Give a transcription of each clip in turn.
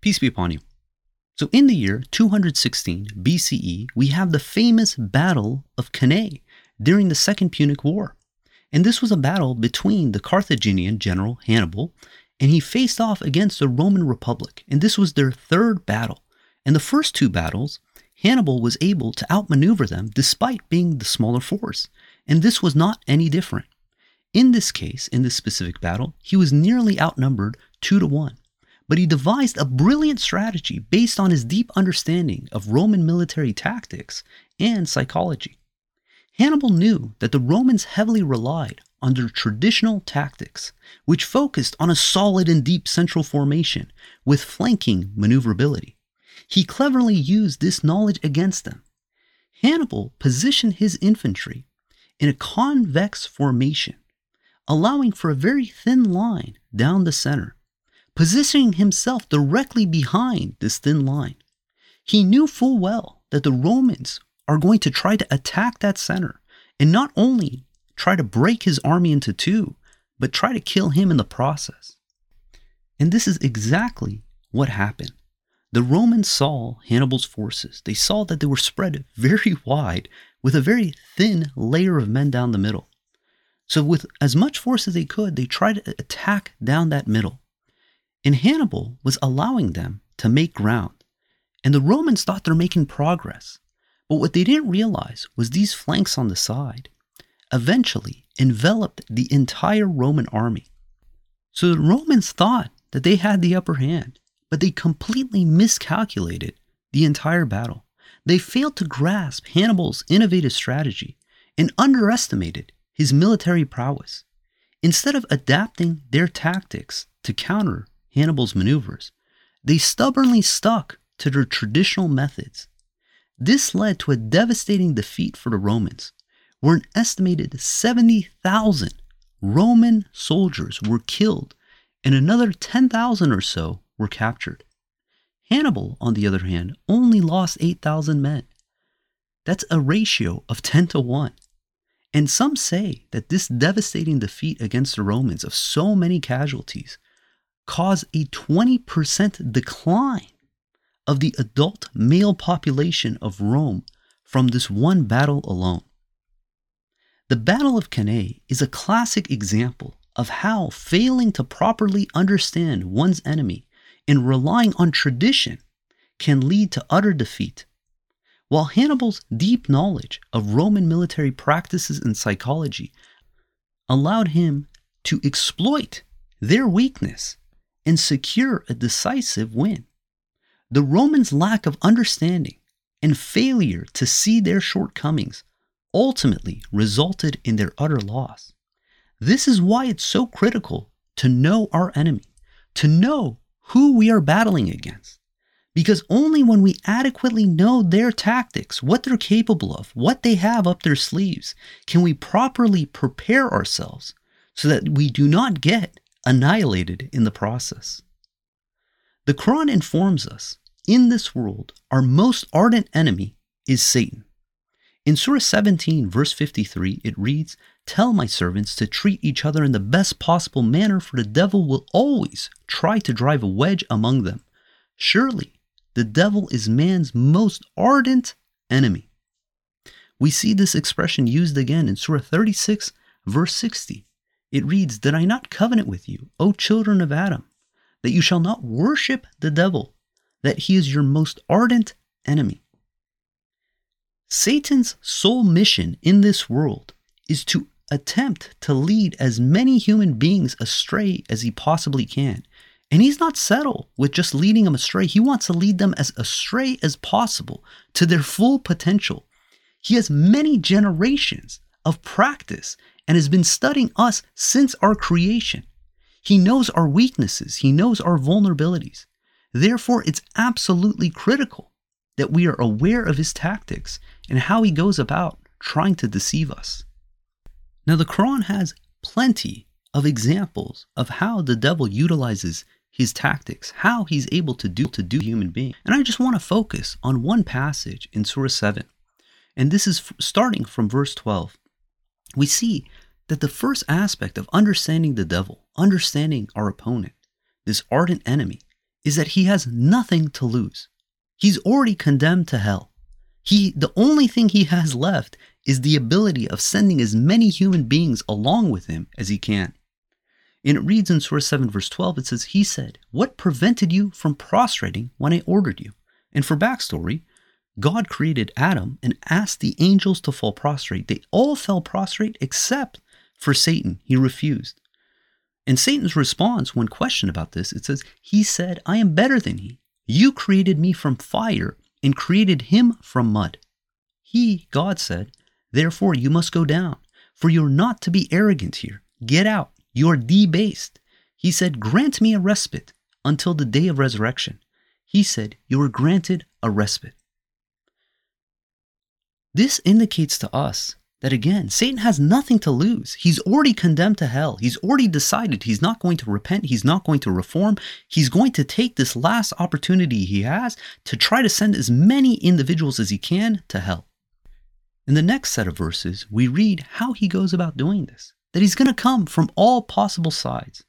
Peace be upon you. So, in the year 216 BCE, we have the famous Battle of Cannae during the Second Punic War. And this was a battle between the Carthaginian general Hannibal and he faced off against the Roman Republic. And this was their third battle. In the first two battles, Hannibal was able to outmaneuver them despite being the smaller force. And this was not any different. In this case, in this specific battle, he was nearly outnumbered 2 to 1. But he devised a brilliant strategy based on his deep understanding of Roman military tactics and psychology. Hannibal knew that the Romans heavily relied on their traditional tactics, which focused on a solid and deep central formation with flanking maneuverability. He cleverly used this knowledge against them. Hannibal positioned his infantry in a convex formation allowing for a very thin line down the center, positioning himself directly behind this thin line. He knew full well that the Romans are going to try to attack that center and not only try to break his army into two, but try to kill him in the process. And this is exactly what happened. The Romans saw Hannibal's forces. They saw that they were spread very wide with a very thin layer of men down the middle. So, with as much force as they could, they tried to attack down that middle. And Hannibal was allowing them to make ground. And the Romans thought they're making progress. But what they didn't realize was these flanks on the side eventually enveloped the entire Roman army. So the Romans thought that they had the upper hand, but they completely miscalculated the entire battle. They failed to grasp Hannibal's innovative strategy and underestimated his military prowess. Instead of adapting their tactics to counter Hannibal's maneuvers, they stubbornly stuck to their traditional methods. This led to a devastating defeat for the Romans, where an estimated 70,000 Roman soldiers were killed and another 10,000 or so were captured. Hannibal, on the other hand, only lost 8,000 men. That's a ratio of 10 to 1. And some say that this devastating defeat against the Romans of so many casualties caused a 20% decline of the adult male population of Rome from this one battle alone. The Battle of Cannae is a classic example of how failing to properly understand one's enemy and relying on tradition can lead to utter defeat while Hannibal's deep knowledge of Roman military practices and psychology allowed him to exploit their weakness and secure a decisive win. The Romans' lack of understanding and failure to see their shortcomings ultimately resulted in their utter loss. This is why it's so critical to know our enemy, to know who we are battling against. Because only when we adequately know their tactics, what they're capable of, what they have up their sleeves, can we properly prepare ourselves so that we do not get annihilated in the process. The Quran informs us in this world, our most ardent enemy is Satan. In Surah 17, verse 53, it reads, Tell my servants to treat each other in the best possible manner, for the devil will always try to drive a wedge among them. Surely the devil is man's most ardent enemy. We see this expression used again in Surah 36, verse 60. It reads, Did I not covenant with you, O children of Adam, that you shall not worship the devil, that he is your most ardent enemy? Satan's sole mission in this world is to attempt to lead as many human beings astray as he possibly can and he's not settled with just leading them astray. He wants to lead them as astray as possible to their full potential. He has many generations of practice and has been studying us since our creation. He knows our weaknesses, he knows our vulnerabilities. Therefore, it's absolutely critical that we are aware of his tactics and how he goes about trying to deceive us. Now, the Quran has plenty of examples of how the devil utilizes his tactics, how he's able to do to do human being. And I just want to focus on one passage in Surah 7. And this is starting from verse 12. We see that the first aspect of understanding the devil, understanding our opponent, this ardent enemy, is that he has nothing to lose. He's already condemned to hell. He, the only thing he has left is the ability of sending as many human beings along with him as he can. And it reads in Surah 7, verse 12, it says, He said, What prevented you from prostrating when I ordered you? And for backstory, God created Adam and asked the angels to fall prostrate. They all fell prostrate except for Satan. He refused. And Satan's response, when questioned about this, it says, He said, I am better than he. You created me from fire and created him from mud. He, God said, Therefore you must go down, for you're not to be arrogant here. Get out. You are debased. He said, Grant me a respite until the day of resurrection. He said, You are granted a respite. This indicates to us that again, Satan has nothing to lose. He's already condemned to hell. He's already decided he's not going to repent. He's not going to reform. He's going to take this last opportunity he has to try to send as many individuals as he can to hell. In the next set of verses, we read how he goes about doing this that he's going to come from all possible sides.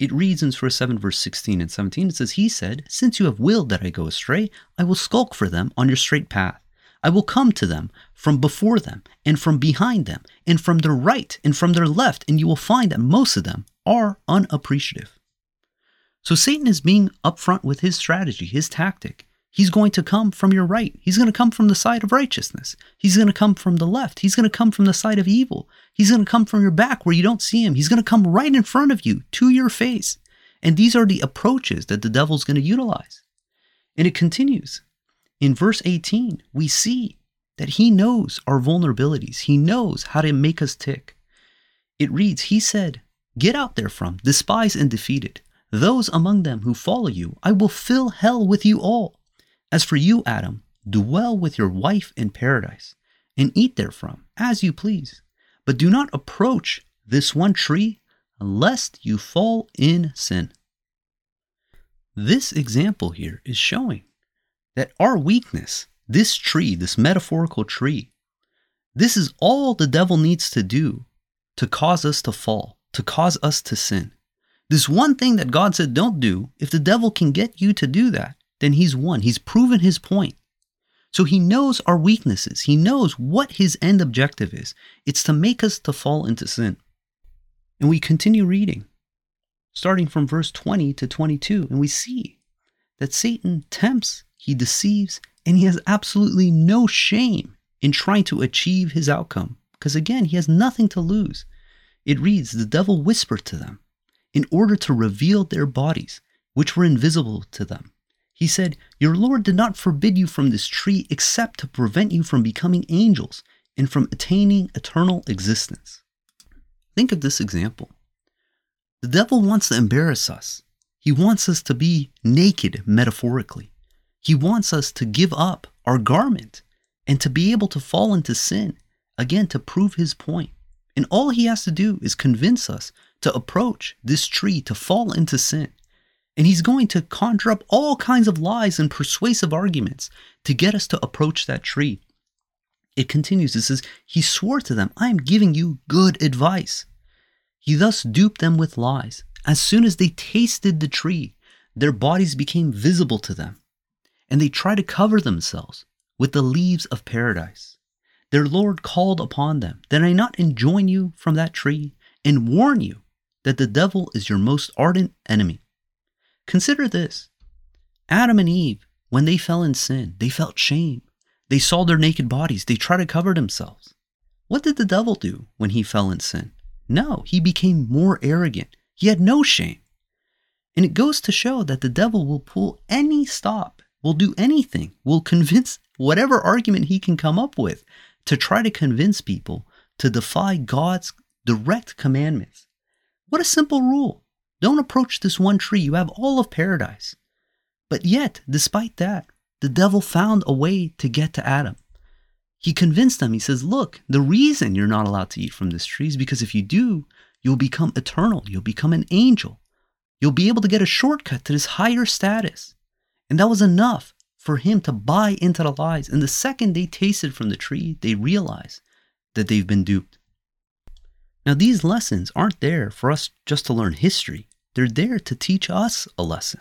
It reads in verse 7, verse 16 and 17, it says, He said, Since you have willed that I go astray, I will skulk for them on your straight path. I will come to them from before them, and from behind them, and from their right, and from their left, and you will find that most of them are unappreciative. So Satan is being upfront with his strategy, his tactic. He's going to come from your right. He's going to come from the side of righteousness. He's going to come from the left. He's going to come from the side of evil. He's going to come from your back where you don't see him. He's going to come right in front of you to your face. And these are the approaches that the devil's going to utilize. And it continues. In verse 18, we see that he knows our vulnerabilities. He knows how to make us tick. It reads, He said, Get out therefrom, despised and defeated. Those among them who follow you, I will fill hell with you all. As for you, Adam, dwell with your wife in paradise, and eat therefrom, as you please. But do not approach this one tree, lest you fall in sin. This example here is showing that our weakness, this tree, this metaphorical tree, this is all the devil needs to do to cause us to fall, to cause us to sin. This one thing that God said don't do, if the devil can get you to do that, then he's won. He's proven his point. So he knows our weaknesses. He knows what his end objective is. It's to make us to fall into sin. And we continue reading, starting from verse 20 to 22, and we see that Satan tempts, he deceives, and he has absolutely no shame in trying to achieve his outcome. Because again, he has nothing to lose. It reads, The devil whispered to them in order to reveal their bodies, which were invisible to them he said, Your Lord did not forbid you from this tree except to prevent you from becoming angels and from attaining eternal existence. Think of this example. The devil wants to embarrass us. He wants us to be naked, metaphorically. He wants us to give up our garment and to be able to fall into sin, again, to prove his point. And all he has to do is convince us to approach this tree, to fall into sin. And he's going to conjure up all kinds of lies and persuasive arguments to get us to approach that tree. It continues, it says, He swore to them, I am giving you good advice. He thus duped them with lies. As soon as they tasted the tree, their bodies became visible to them, and they try to cover themselves with the leaves of paradise. Their Lord called upon them, Did I not enjoin you from that tree and warn you that the devil is your most ardent enemy? Consider this Adam and Eve, when they fell in sin, they felt shame. They saw their naked bodies, they tried to cover themselves. What did the devil do when he fell in sin? No, he became more arrogant. He had no shame. And it goes to show that the devil will pull any stop, will do anything, will convince whatever argument he can come up with to try to convince people to defy God's direct commandments. What a simple rule. Don't approach this one tree. You have all of paradise. But yet, despite that, the devil found a way to get to Adam. He convinced them. He says, Look, the reason you're not allowed to eat from this tree is because if you do, you'll become eternal. You'll become an angel. You'll be able to get a shortcut to this higher status. And that was enough for him to buy into the lies. And the second they tasted from the tree, they realized that they've been duped. Now, these lessons aren't there for us just to learn history. They're there to teach us a lesson.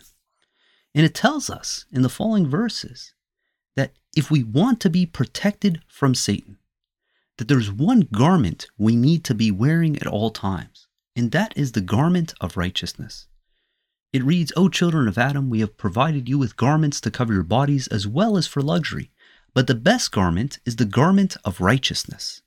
And it tells us in the following verses that if we want to be protected from Satan, that there's one garment we need to be wearing at all times, and that is the garment of righteousness. It reads, O children of Adam, we have provided you with garments to cover your bodies as well as for luxury, but the best garment is the garment of righteousness.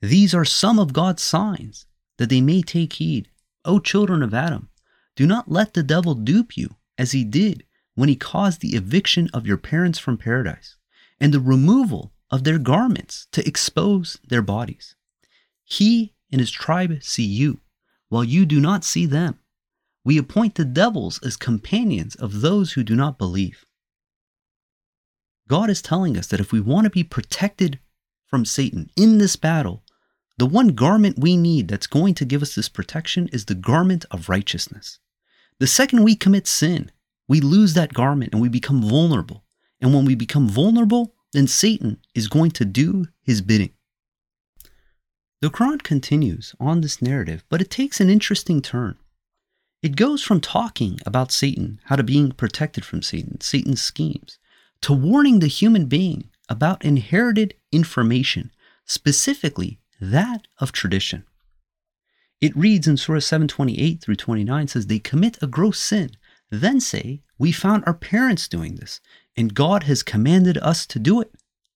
These are some of God's signs, that they may take heed. O children of Adam, do not let the devil dupe you, as he did when he caused the eviction of your parents from paradise and the removal of their garments to expose their bodies. He and his tribe see you, while you do not see them. We appoint the devils as companions of those who do not believe. God is telling us that if we want to be protected from Satan in this battle, the one garment we need that's going to give us this protection is the garment of righteousness. The second we commit sin, we lose that garment and we become vulnerable. And when we become vulnerable, then Satan is going to do his bidding. The Quran continues on this narrative, but it takes an interesting turn. It goes from talking about Satan, how to being protected from Satan, Satan's schemes, to warning the human being about inherited information, specifically that of tradition. It reads in Surah 728 through 29 says, They commit a gross sin, then say, We found our parents doing this, and God has commanded us to do it.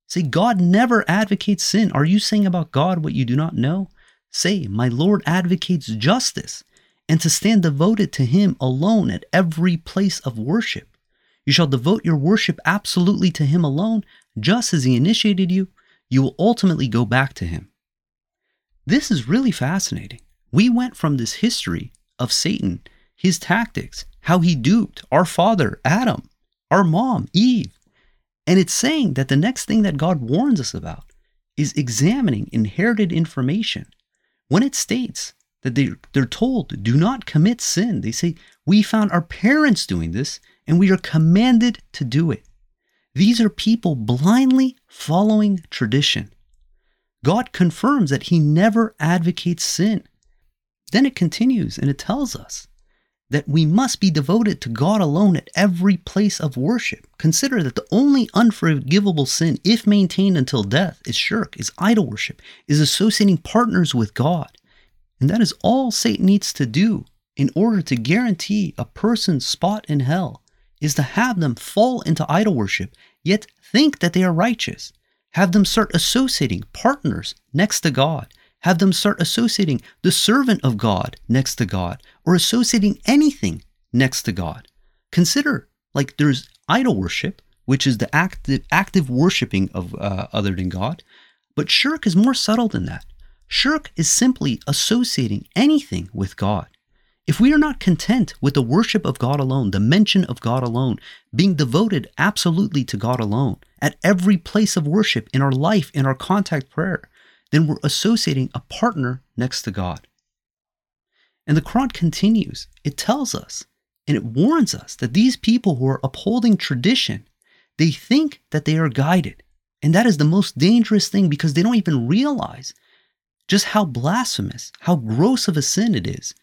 Say, God never advocates sin. Are you saying about God what you do not know? Say, My Lord advocates justice and to stand devoted to Him alone at every place of worship. You shall devote your worship absolutely to Him alone, just as He initiated you. You will ultimately go back to Him. This is really fascinating. We went from this history of Satan, his tactics, how he duped our father, Adam, our mom, Eve. And it's saying that the next thing that God warns us about is examining inherited information. When it states that they, they're told, do not commit sin, they say, we found our parents doing this and we are commanded to do it. These are people blindly following tradition. God confirms that He never advocates sin. Then it continues and it tells us that we must be devoted to God alone at every place of worship. Consider that the only unforgivable sin, if maintained until death, is shirk, is idol worship, is associating partners with God. And that is all Satan needs to do in order to guarantee a person's spot in hell, is to have them fall into idol worship, yet think that they are righteous. Have them start associating partners next to God have them start associating the servant of God next to God or associating anything next to God. Consider like there's idol worship, which is the active, active worshiping of uh, other than God, but shirk is more subtle than that. Shirk is simply associating anything with God. If we are not content with the worship of God alone, the mention of God alone, being devoted absolutely to God alone, at every place of worship in our life, in our contact prayer, then we're associating a partner next to God. And the Quran continues. It tells us and it warns us that these people who are upholding tradition, they think that they are guided. And that is the most dangerous thing because they don't even realize just how blasphemous, how gross of a sin it is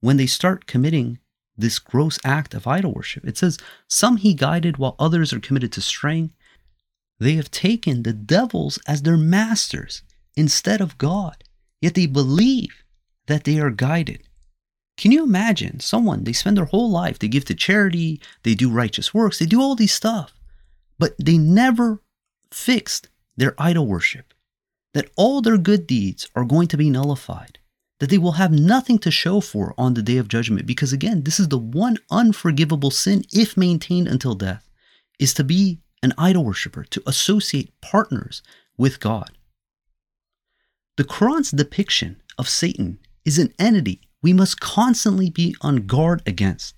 when they start committing this gross act of idol worship. It says, Some he guided while others are committed to straying. They have taken the devils as their masters instead of God, yet they believe that they are guided. Can you imagine someone, they spend their whole life, they give to charity, they do righteous works, they do all these stuff, but they never fixed their idol worship, that all their good deeds are going to be nullified, that they will have nothing to show for on the day of judgment. Because again, this is the one unforgivable sin, if maintained until death, is to be an idol worshiper, to associate partners with God. The Quran's depiction of Satan is an entity we must constantly be on guard against.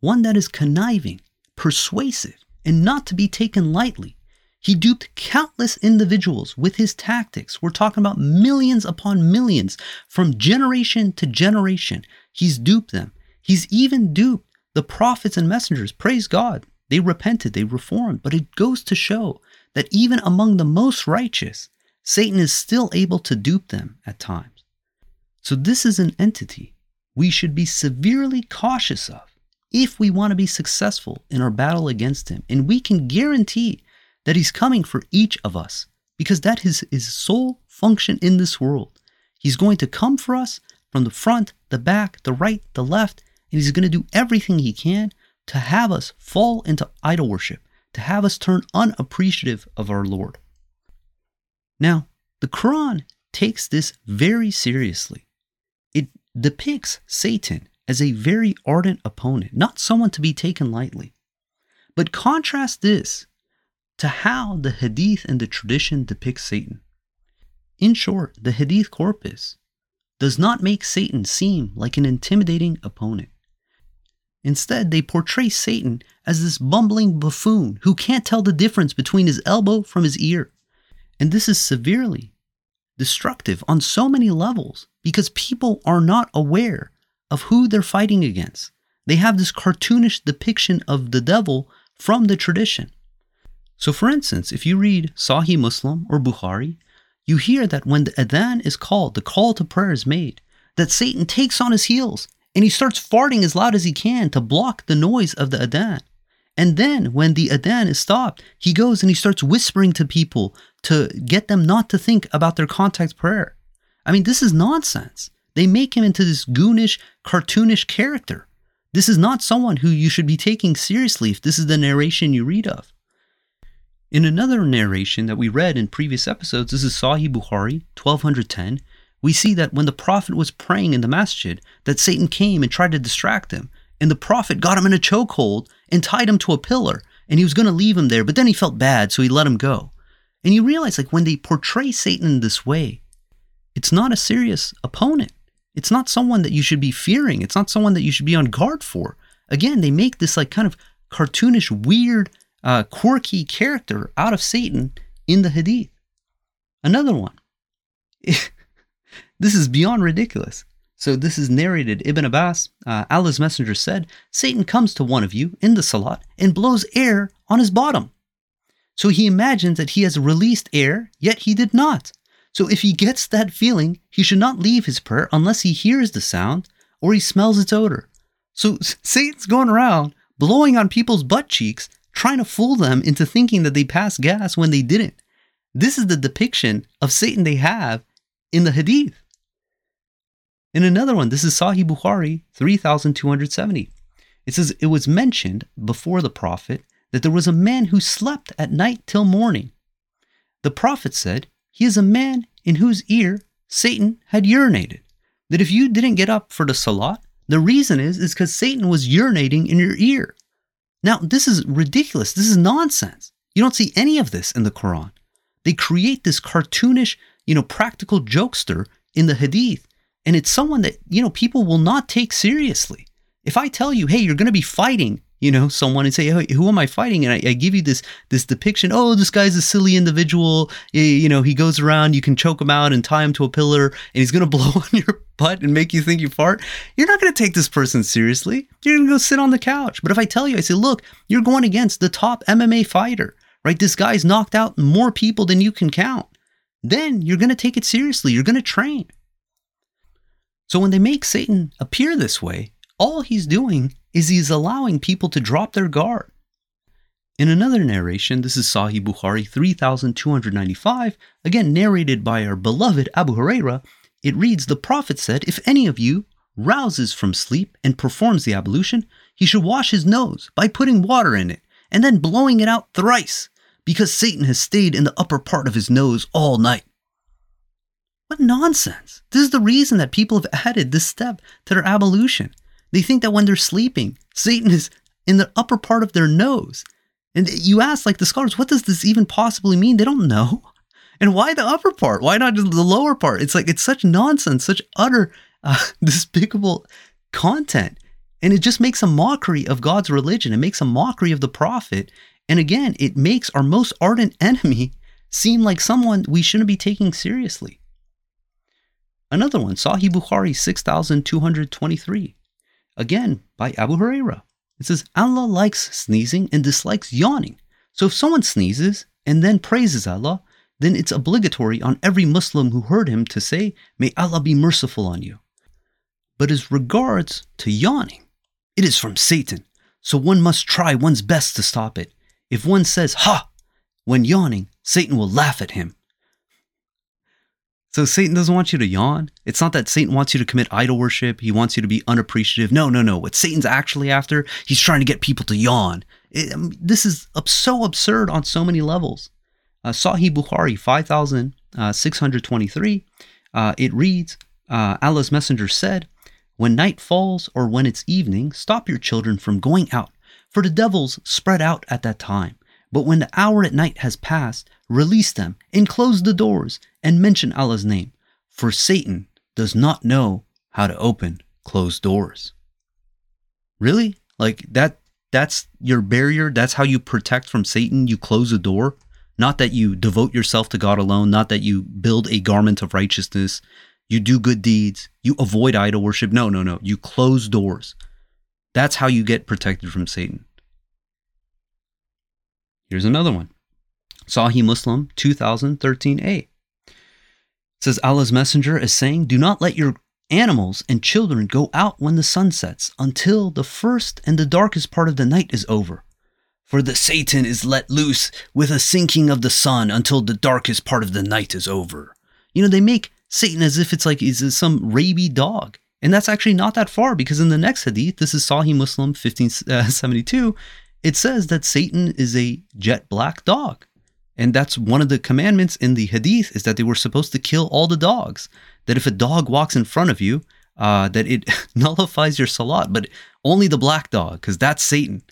One that is conniving, persuasive, and not to be taken lightly. He duped countless individuals with his tactics. We're talking about millions upon millions from generation to generation. He's duped them. He's even duped the prophets and messengers. Praise God. They repented, they reformed. But it goes to show that even among the most righteous, Satan is still able to dupe them at times. So, this is an entity we should be severely cautious of if we want to be successful in our battle against him. And we can guarantee that he's coming for each of us because that is his sole function in this world. He's going to come for us from the front, the back, the right, the left, and he's going to do everything he can to have us fall into idol worship, to have us turn unappreciative of our Lord. Now, the Quran takes this very seriously. It depicts Satan as a very ardent opponent, not someone to be taken lightly. But contrast this to how the Hadith and the tradition depict Satan. In short, the Hadith corpus does not make Satan seem like an intimidating opponent. Instead, they portray Satan as this bumbling buffoon who can't tell the difference between his elbow from his ear. And this is severely destructive on so many levels because people are not aware of who they're fighting against. They have this cartoonish depiction of the devil from the tradition. So, for instance, if you read Sahih Muslim or Bukhari, you hear that when the adhan is called, the call to prayer is made, that Satan takes on his heels and he starts farting as loud as he can to block the noise of the adhan. And then when the adhan is stopped, he goes and he starts whispering to people to get them not to think about their contact prayer. I mean, this is nonsense. They make him into this goonish, cartoonish character. This is not someone who you should be taking seriously if this is the narration you read of. In another narration that we read in previous episodes, this is Sahih Bukhari 1210, we see that when the Prophet was praying in the masjid, that Satan came and tried to distract him, and the Prophet got him in a chokehold and tied him to a pillar, and he was going to leave him there, but then he felt bad, so he let him go. And you realize, like, when they portray Satan in this way, it's not a serious opponent. It's not someone that you should be fearing. It's not someone that you should be on guard for. Again, they make this like kind of cartoonish, weird, uh, quirky character out of Satan in the Hadith. Another one. this is beyond ridiculous. So this is narrated. Ibn Abbas, uh, Allah's messenger said, Satan comes to one of you in the salat and blows air on his bottom. So he imagines that he has released air, yet he did not. So if he gets that feeling, he should not leave his prayer unless he hears the sound or he smells its odor. So Satan's going around blowing on people's butt cheeks, trying to fool them into thinking that they passed gas when they didn't. This is the depiction of Satan they have in the Hadith. In another one, this is Sahih Bukhari 3270. It says, It was mentioned before the Prophet that there was a man who slept at night till morning. The Prophet said, he is a man in whose ear Satan had urinated. That if you didn't get up for the salat, the reason is is because Satan was urinating in your ear. Now, this is ridiculous. This is nonsense. You don't see any of this in the Quran. They create this cartoonish, you know, practical jokester in the Hadith, and it's someone that, you know, people will not take seriously. If I tell you, hey, you're going to be fighting you know someone and say hey, who am i fighting? And I, I, give you this this depiction oh this guy's a silly individual. You, know he goes around you can choke him out and tie him to a pillar and he's going to blow on your butt and make you think you fart. You're not going to take this person seriously. You're going to go sit on the couch. But if i tell you i say look you're going against the top mma fighter right? This guy's knocked out more people than you can count. Then you're going to take it seriously. You're going to train. So when they make satan appear this way all he's doing is he's allowing people to drop their guard. In another narration, this is Sahih Bukhari 3295, again narrated by our beloved Abu Huraira, it reads The Prophet said, If any of you rouses from sleep and performs the ablution, he should wash his nose by putting water in it and then blowing it out thrice, because Satan has stayed in the upper part of his nose all night. What nonsense! This is the reason that people have added this step to their ablution. They think that when they're sleeping, Satan is in the upper part of their nose. And you ask, like the scholars, what does this even possibly mean? They don't know. And why the upper part? Why not the lower part? It's like, it's such nonsense, such utter uh, despicable content. And it just makes a mockery of God's religion. It makes a mockery of the prophet. And again, it makes our most ardent enemy seem like someone we shouldn't be taking seriously. Another one, Sahih Bukhari 6223 again by Abu Huraira. It says, Allah likes sneezing and dislikes yawning. So if someone sneezes and then praises Allah, then it's obligatory on every Muslim who heard him to say, May Allah be merciful on you. But as regards to yawning, It is from Satan, so one must try one's best to stop it. If one says, Ha! when yawning, Satan will laugh at him. So Satan doesn't want you to yawn. It's not that Satan wants you to commit idol worship. He wants you to be unappreciative. No, no, no. What Satan's actually after, he's trying to get people to yawn. It, mean, this is so absurd on so many levels. Uh, Sahih Bukhari 5623. Uh, it reads, uh, Allah's messenger said, When night falls or when it's evening, stop your children from going out, for the devils spread out at that time. But when the hour at night has passed, release them and close the doors and mention Allah's name, for Satan does not know how to open closed doors. Really? Like that that's your barrier, that's how you protect from Satan, you close a door? Not that you devote yourself to God alone, not that you build a garment of righteousness, you do good deeds, you avoid idol worship. No, no, no. You close doors. That's how you get protected from Satan. Here's another one. Sahih Muslim 2013a. It says Allah's messenger is saying, Do not let your animals and children go out when the sun sets until the first and the darkest part of the night is over. For the Satan is let loose with a sinking of the sun until the darkest part of the night is over. You know, they make Satan as if it's like he's some rabid dog. And that's actually not that far because in the next hadith, this is Sahih Muslim 1572, it says that Satan is a jet black dog. And that's one of the commandments in the hadith is that they were supposed to kill all the dogs. That if a dog walks in front of you, uh, that it nullifies your salat, but only the black dog, because that's Satan.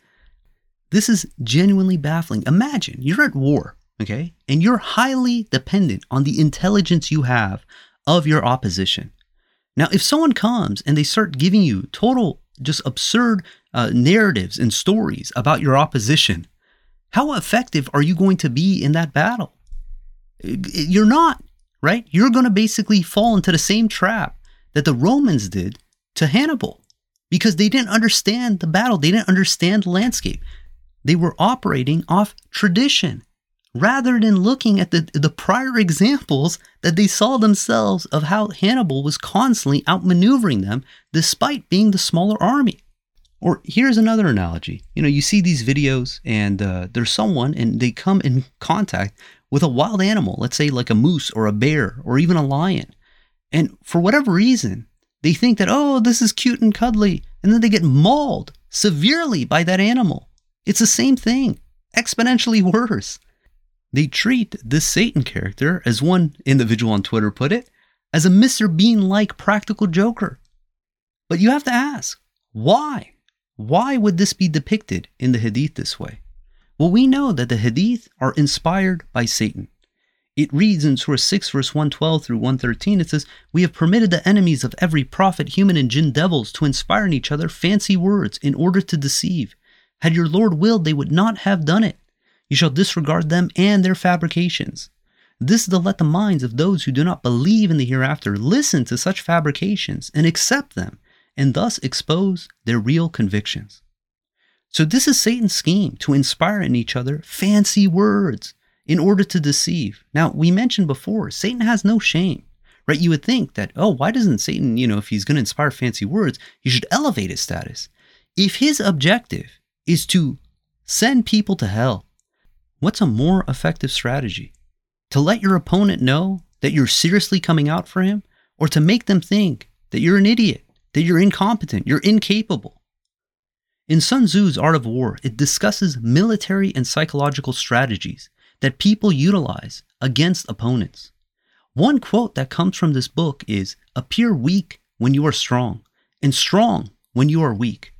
This is genuinely baffling. Imagine you're at war, okay, and you're highly dependent on the intelligence you have of your opposition. Now, if someone comes and they start giving you total, just absurd uh, narratives and stories about your opposition, how effective are you going to be in that battle? You're not, right? You're going to basically fall into the same trap that the Romans did to Hannibal because they didn't understand the battle, they didn't understand the landscape. They were operating off tradition rather than looking at the, the prior examples that they saw themselves of how Hannibal was constantly outmaneuvering them despite being the smaller army. Or here's another analogy. You know, you see these videos and uh, there's someone and they come in contact with a wild animal, let's say like a moose or a bear or even a lion. And for whatever reason, they think that, oh, this is cute and cuddly. And then they get mauled severely by that animal. It's the same thing, exponentially worse. They treat this Satan character, as one individual on Twitter put it, as a Mr. Bean like practical joker. But you have to ask, why? Why would this be depicted in the Hadith this way? Well, we know that the Hadith are inspired by Satan. It reads in Surah 6, verse 112 through 113, it says, We have permitted the enemies of every prophet, human and jinn devils, to inspire in each other fancy words in order to deceive. Had your Lord willed, they would not have done it. You shall disregard them and their fabrications. This is to let the minds of those who do not believe in the hereafter listen to such fabrications and accept them, and thus expose their real convictions. So, this is Satan's scheme to inspire in each other fancy words in order to deceive. Now, we mentioned before, Satan has no shame, right? You would think that, oh, why doesn't Satan, you know, if he's going to inspire fancy words, he should elevate his status. If his objective is to send people to hell, What's a more effective strategy? To let your opponent know that you're seriously coming out for him, or to make them think that you're an idiot, that you're incompetent, you're incapable? In Sun Tzu's Art of War, it discusses military and psychological strategies that people utilize against opponents. One quote that comes from this book is Appear weak when you are strong, and strong when you are weak.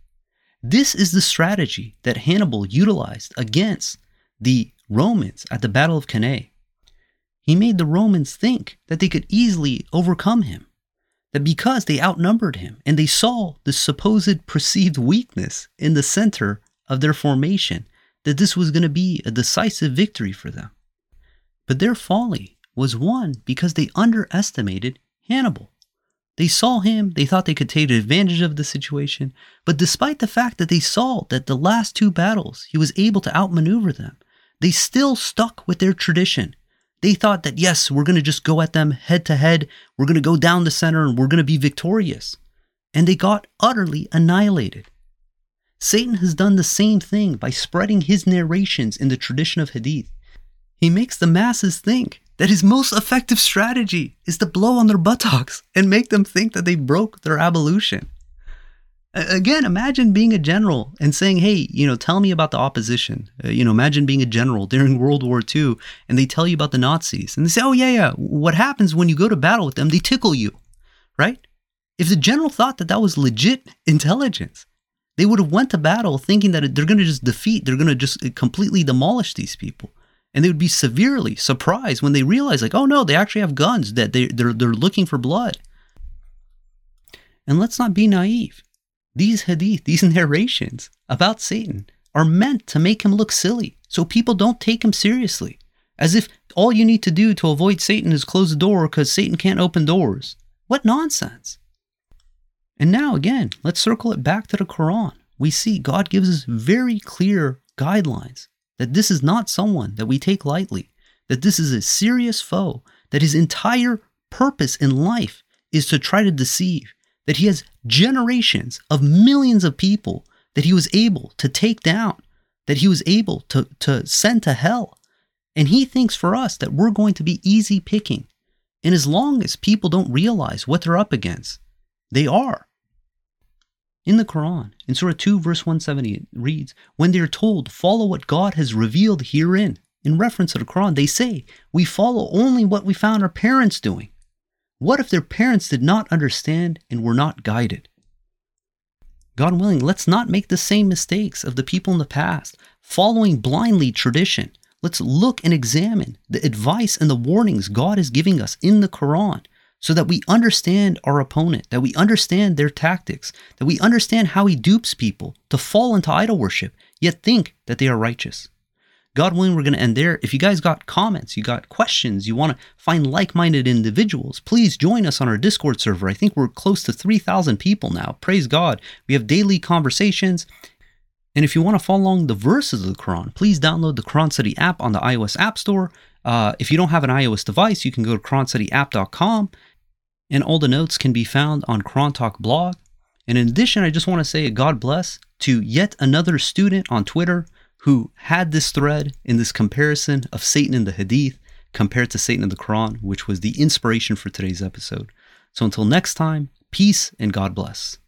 This is the strategy that Hannibal utilized against the Romans at the Battle of Cannae. He made the Romans think that they could easily overcome him, that because they outnumbered him and they saw the supposed perceived weakness in the center of their formation, that this was going to be a decisive victory for them. But their folly was won because they underestimated Hannibal. They saw him, they thought they could take advantage of the situation, but despite the fact that they saw that the last two battles he was able to outmaneuver them, they still stuck with their tradition. They thought that, yes, we're going to just go at them head to head, we're going to go down the center, and we're going to be victorious. And they got utterly annihilated. Satan has done the same thing by spreading his narrations in the tradition of Hadith. He makes the masses think that his most effective strategy is to blow on their buttocks and make them think that they broke their ablution. Again, imagine being a general and saying, hey, you know, tell me about the opposition. Uh, you know, imagine being a general during World War II and they tell you about the Nazis. And they say, oh, yeah, yeah, what happens when you go to battle with them? They tickle you, right? If the general thought that that was legit intelligence, they would have went to battle thinking that they're going to just defeat, they're going to just completely demolish these people. And they would be severely surprised when they realize, like, oh no, they actually have guns, that they, they're, they're looking for blood. And let's not be naive. These hadith, these narrations about Satan are meant to make him look silly so people don't take him seriously. As if all you need to do to avoid Satan is close the door because Satan can't open doors. What nonsense! And now, again, let's circle it back to the Quran. We see God gives us very clear guidelines that this is not someone that we take lightly, that this is a serious foe, that his entire purpose in life is to try to deceive, that he has generations of millions of people that he was able to take down, that he was able to, to send to hell. And he thinks for us that we're going to be easy picking. And as long as people don't realize what they're up against, they are. In the Quran, in Surah 2, verse 170, it reads, When they are told, follow what God has revealed herein, in reference to the Quran, they say, We follow only what we found our parents doing. What if their parents did not understand and were not guided? God willing, let's not make the same mistakes of the people in the past, following blindly tradition. Let's look and examine the advice and the warnings God is giving us in the Quran so that we understand our opponent, that we understand their tactics, that we understand how he dupes people to fall into idol worship, yet think that they are righteous. God willing, we're going to end there. If you guys got comments, you got questions, you want to find like minded individuals, please join us on our Discord server. I think we're close to 3,000 people now. Praise God. We have daily conversations. And if you want to follow along the verses of the Quran, please download the Quran Study app on the iOS App Store. Uh, if you don't have an iOS device, you can go to QuranStudyApp.com and all the notes can be found on Quran Talk blog. And in addition, I just want to say God bless to yet another student on Twitter who had this thread in this comparison of Satan in the Hadith compared to Satan in the Quran, which was the inspiration for today's episode. So until next time, peace and God bless.